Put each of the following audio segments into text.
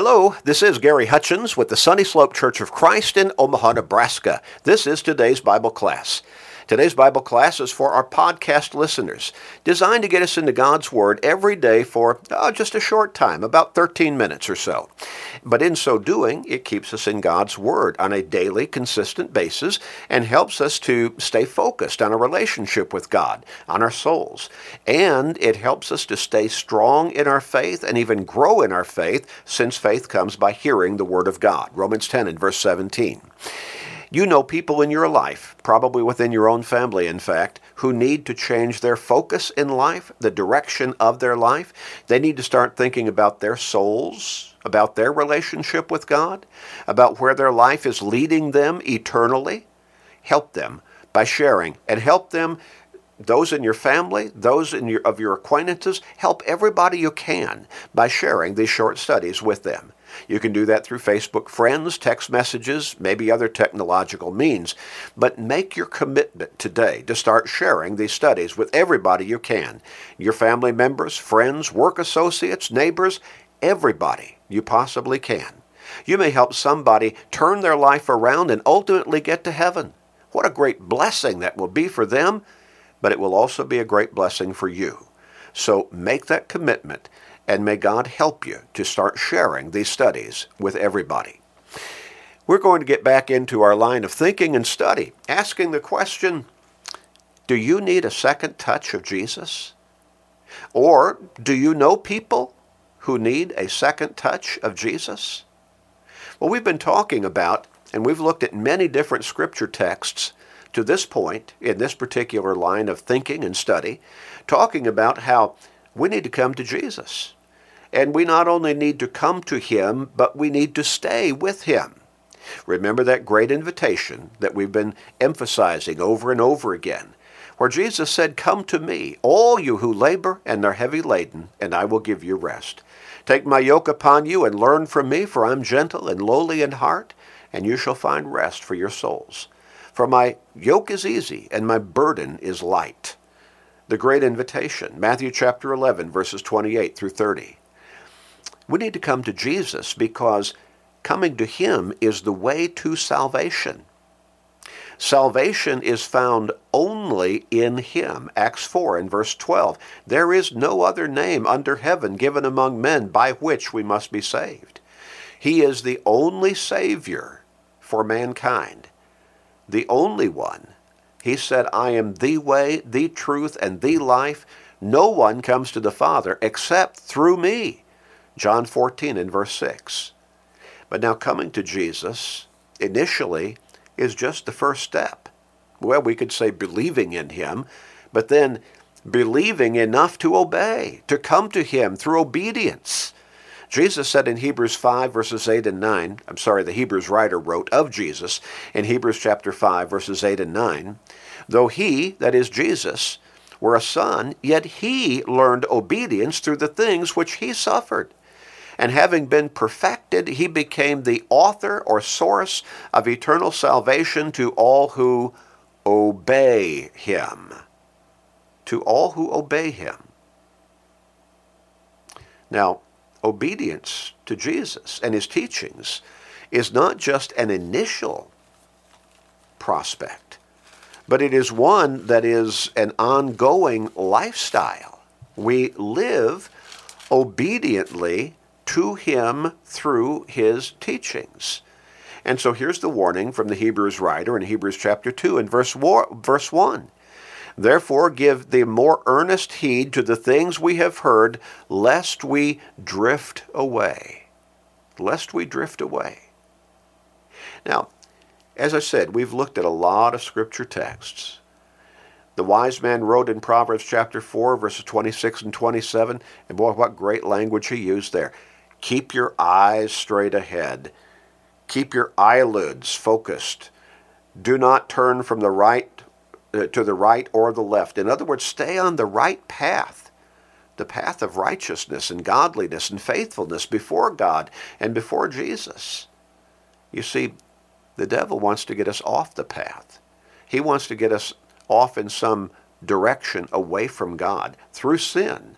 Hello, this is Gary Hutchins with the Sunny Slope Church of Christ in Omaha, Nebraska. This is today's Bible class. Today's Bible class is for our podcast listeners, designed to get us into God's Word every day for oh, just a short time, about 13 minutes or so. But in so doing, it keeps us in God's Word on a daily, consistent basis and helps us to stay focused on a relationship with God, on our souls. And it helps us to stay strong in our faith and even grow in our faith, since faith comes by hearing the Word of God. Romans 10 and verse 17. You know people in your life, probably within your own family, in fact, who need to change their focus in life, the direction of their life. They need to start thinking about their souls, about their relationship with God, about where their life is leading them eternally. Help them by sharing and help them those in your family, those in your, of your acquaintances, help everybody you can by sharing these short studies with them. You can do that through Facebook friends, text messages, maybe other technological means. But make your commitment today to start sharing these studies with everybody you can your family members, friends, work associates, neighbors, everybody you possibly can. You may help somebody turn their life around and ultimately get to heaven. What a great blessing that will be for them, but it will also be a great blessing for you. So make that commitment and may God help you to start sharing these studies with everybody. We're going to get back into our line of thinking and study, asking the question Do you need a second touch of Jesus? Or do you know people who need a second touch of Jesus? Well, we've been talking about, and we've looked at many different scripture texts to this point in this particular line of thinking and study, talking about how we need to come to Jesus. And we not only need to come to Him, but we need to stay with Him. Remember that great invitation that we've been emphasizing over and over again, where Jesus said, Come to me, all you who labor and are heavy laden, and I will give you rest. Take my yoke upon you and learn from me, for I'm gentle and lowly in heart, and you shall find rest for your souls. For my yoke is easy and my burden is light. The great invitation, Matthew chapter 11, verses 28 through 30. We need to come to Jesus because coming to Him is the way to salvation. Salvation is found only in Him. Acts 4 and verse 12. There is no other name under heaven given among men by which we must be saved. He is the only Savior for mankind, the only one. He said, I am the way, the truth, and the life. No one comes to the Father except through me. John 14 and verse 6. But now coming to Jesus initially is just the first step. Well, we could say believing in him, but then believing enough to obey, to come to him through obedience. Jesus said in Hebrews 5, verses 8 and 9, I'm sorry, the Hebrews writer wrote of Jesus in Hebrews chapter 5, verses 8 and 9, though he, that is Jesus, were a son, yet he learned obedience through the things which he suffered and having been perfected, he became the author or source of eternal salvation to all who obey him. To all who obey him. Now, obedience to Jesus and his teachings is not just an initial prospect, but it is one that is an ongoing lifestyle. We live obediently to him through his teachings. And so here's the warning from the Hebrews writer in Hebrews chapter 2 and verse, verse 1. Therefore, give the more earnest heed to the things we have heard, lest we drift away. Lest we drift away. Now, as I said, we've looked at a lot of scripture texts. The wise man wrote in Proverbs chapter 4, verses 26 and 27, and boy, what great language he used there. Keep your eyes straight ahead. Keep your eyelids focused. Do not turn from the right uh, to the right or the left. In other words, stay on the right path, the path of righteousness and godliness and faithfulness before God and before Jesus. You see, the devil wants to get us off the path. He wants to get us off in some direction away from God through sin,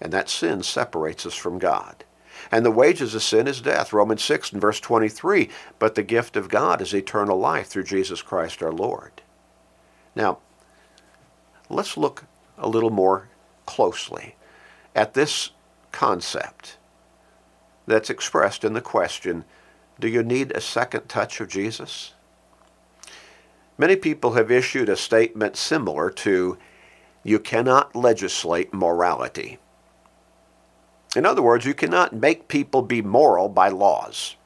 and that sin separates us from God. And the wages of sin is death, Romans 6 and verse 23. But the gift of God is eternal life through Jesus Christ our Lord. Now, let's look a little more closely at this concept that's expressed in the question, do you need a second touch of Jesus? Many people have issued a statement similar to, you cannot legislate morality. In other words, you cannot make people be moral by laws.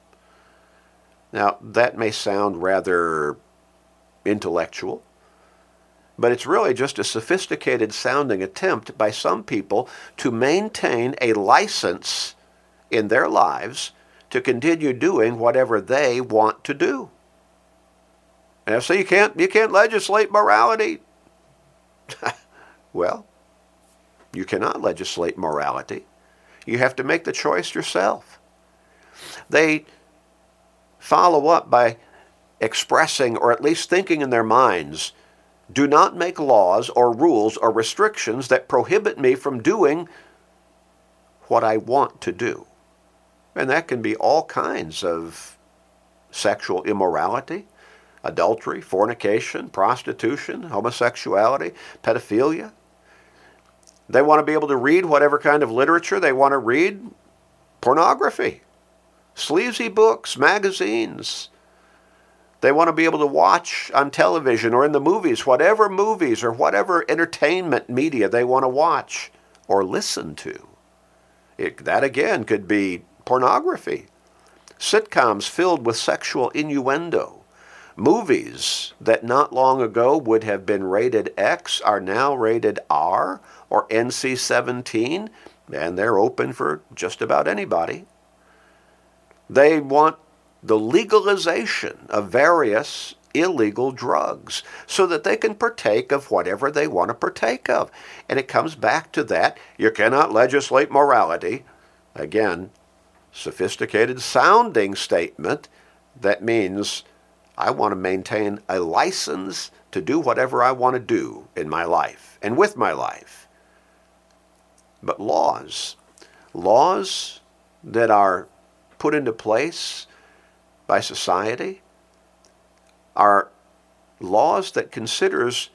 Now, that may sound rather intellectual, but it's really just a sophisticated sounding attempt by some people to maintain a license in their lives to continue doing whatever they want to do. And so you can't you can't legislate morality. well, you cannot legislate morality. You have to make the choice yourself. They follow up by expressing or at least thinking in their minds do not make laws or rules or restrictions that prohibit me from doing what I want to do. And that can be all kinds of sexual immorality, adultery, fornication, prostitution, homosexuality, pedophilia. They want to be able to read whatever kind of literature they want to read, pornography, sleazy books, magazines. They want to be able to watch on television or in the movies, whatever movies or whatever entertainment media they want to watch or listen to. It, that again could be pornography, sitcoms filled with sexual innuendo. Movies that not long ago would have been rated X are now rated R or NC 17, and they're open for just about anybody. They want the legalization of various illegal drugs so that they can partake of whatever they want to partake of. And it comes back to that you cannot legislate morality. Again, sophisticated sounding statement that means I want to maintain a license to do whatever I want to do in my life and with my life. But laws, laws that are put into place by society are laws that considers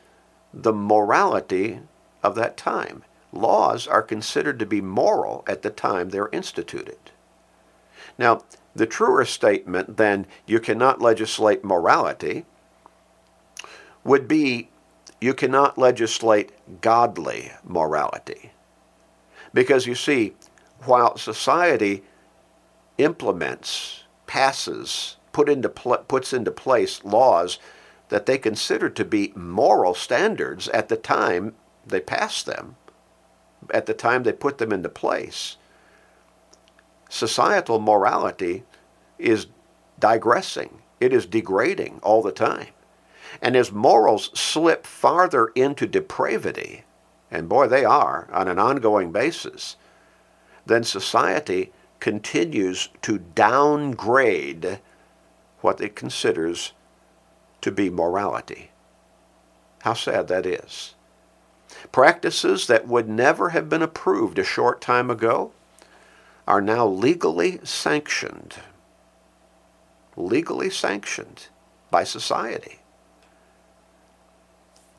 the morality of that time. Laws are considered to be moral at the time they're instituted. Now, the truer statement than you cannot legislate morality would be you cannot legislate godly morality. Because you see, while society implements, passes, put into pl- puts into place laws that they consider to be moral standards at the time they pass them, at the time they put them into place, societal morality is digressing. It is degrading all the time. And as morals slip farther into depravity, and boy, they are on an ongoing basis, then society continues to downgrade what it considers to be morality. How sad that is. Practices that would never have been approved a short time ago are now legally sanctioned. Legally sanctioned by society.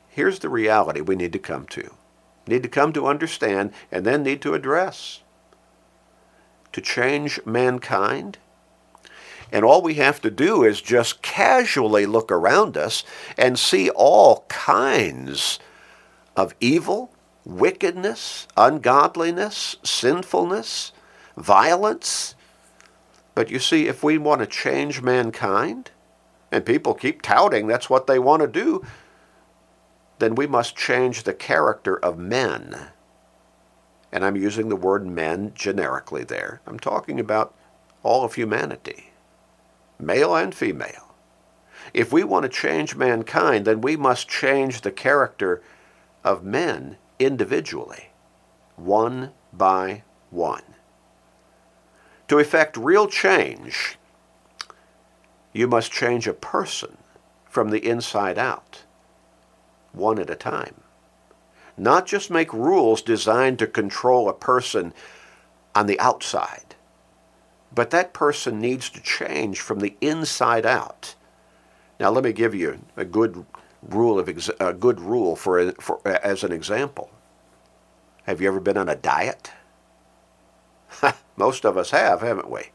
Here's the reality we need to come to. Need to come to understand and then need to address. To change mankind, and all we have to do is just casually look around us and see all kinds of evil, wickedness, ungodliness, sinfulness, violence. But you see, if we want to change mankind, and people keep touting that's what they want to do, then we must change the character of men. And I'm using the word men generically there. I'm talking about all of humanity, male and female. If we want to change mankind, then we must change the character of men individually, one by one. To effect real change, you must change a person from the inside out, one at a time. Not just make rules designed to control a person on the outside, but that person needs to change from the inside out. Now, let me give you a good rule of a good rule for, for as an example. Have you ever been on a diet? Most of us have, haven't we?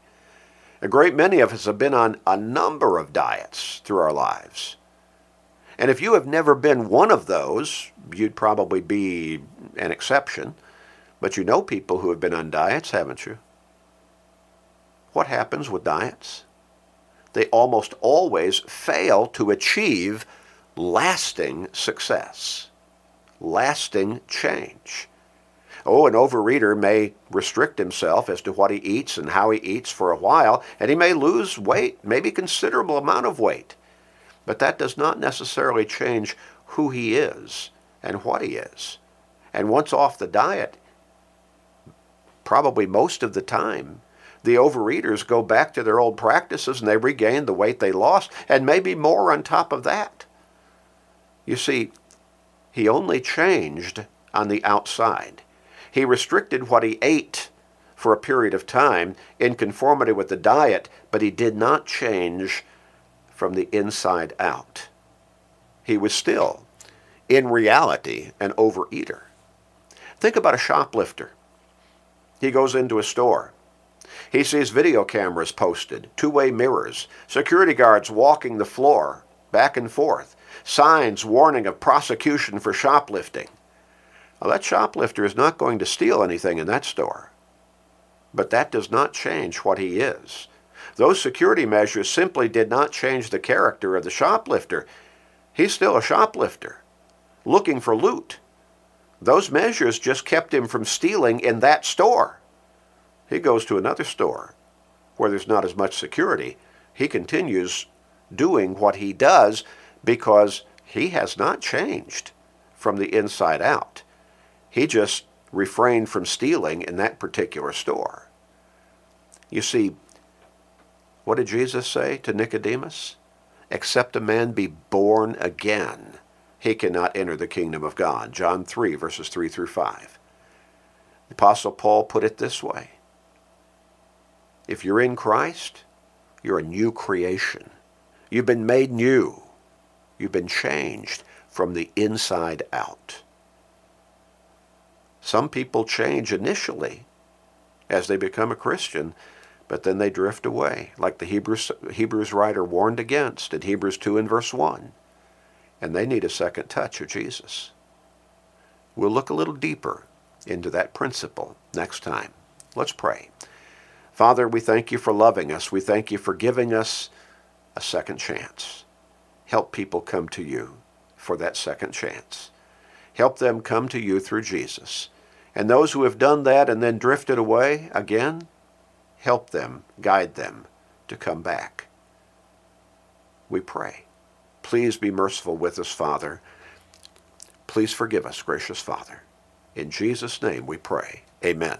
A great many of us have been on a number of diets through our lives. And if you have never been one of those, you'd probably be an exception. But you know people who have been on diets, haven't you? What happens with diets? They almost always fail to achieve lasting success, lasting change. Oh, an overeater may restrict himself as to what he eats and how he eats for a while, and he may lose weight, maybe considerable amount of weight. But that does not necessarily change who he is and what he is. And once off the diet, probably most of the time, the overeaters go back to their old practices and they regain the weight they lost and maybe more on top of that. You see, he only changed on the outside. He restricted what he ate for a period of time in conformity with the diet, but he did not change from the inside out. He was still, in reality, an overeater. Think about a shoplifter. He goes into a store. He sees video cameras posted, two way mirrors, security guards walking the floor back and forth, signs warning of prosecution for shoplifting. Well, that shoplifter is not going to steal anything in that store. But that does not change what he is. Those security measures simply did not change the character of the shoplifter. He's still a shoplifter, looking for loot. Those measures just kept him from stealing in that store. He goes to another store where there's not as much security. He continues doing what he does because he has not changed from the inside out. He just refrained from stealing in that particular store. You see, what did Jesus say to Nicodemus? Except a man be born again, he cannot enter the kingdom of God. John 3, verses 3 through 5. The Apostle Paul put it this way If you're in Christ, you're a new creation. You've been made new. You've been changed from the inside out. Some people change initially as they become a Christian, but then they drift away, like the Hebrews, Hebrews writer warned against in Hebrews 2 and verse 1. And they need a second touch of Jesus. We'll look a little deeper into that principle next time. Let's pray. Father, we thank you for loving us. We thank you for giving us a second chance. Help people come to you for that second chance. Help them come to you through Jesus. And those who have done that and then drifted away again, help them, guide them to come back. We pray. Please be merciful with us, Father. Please forgive us, gracious Father. In Jesus' name we pray. Amen.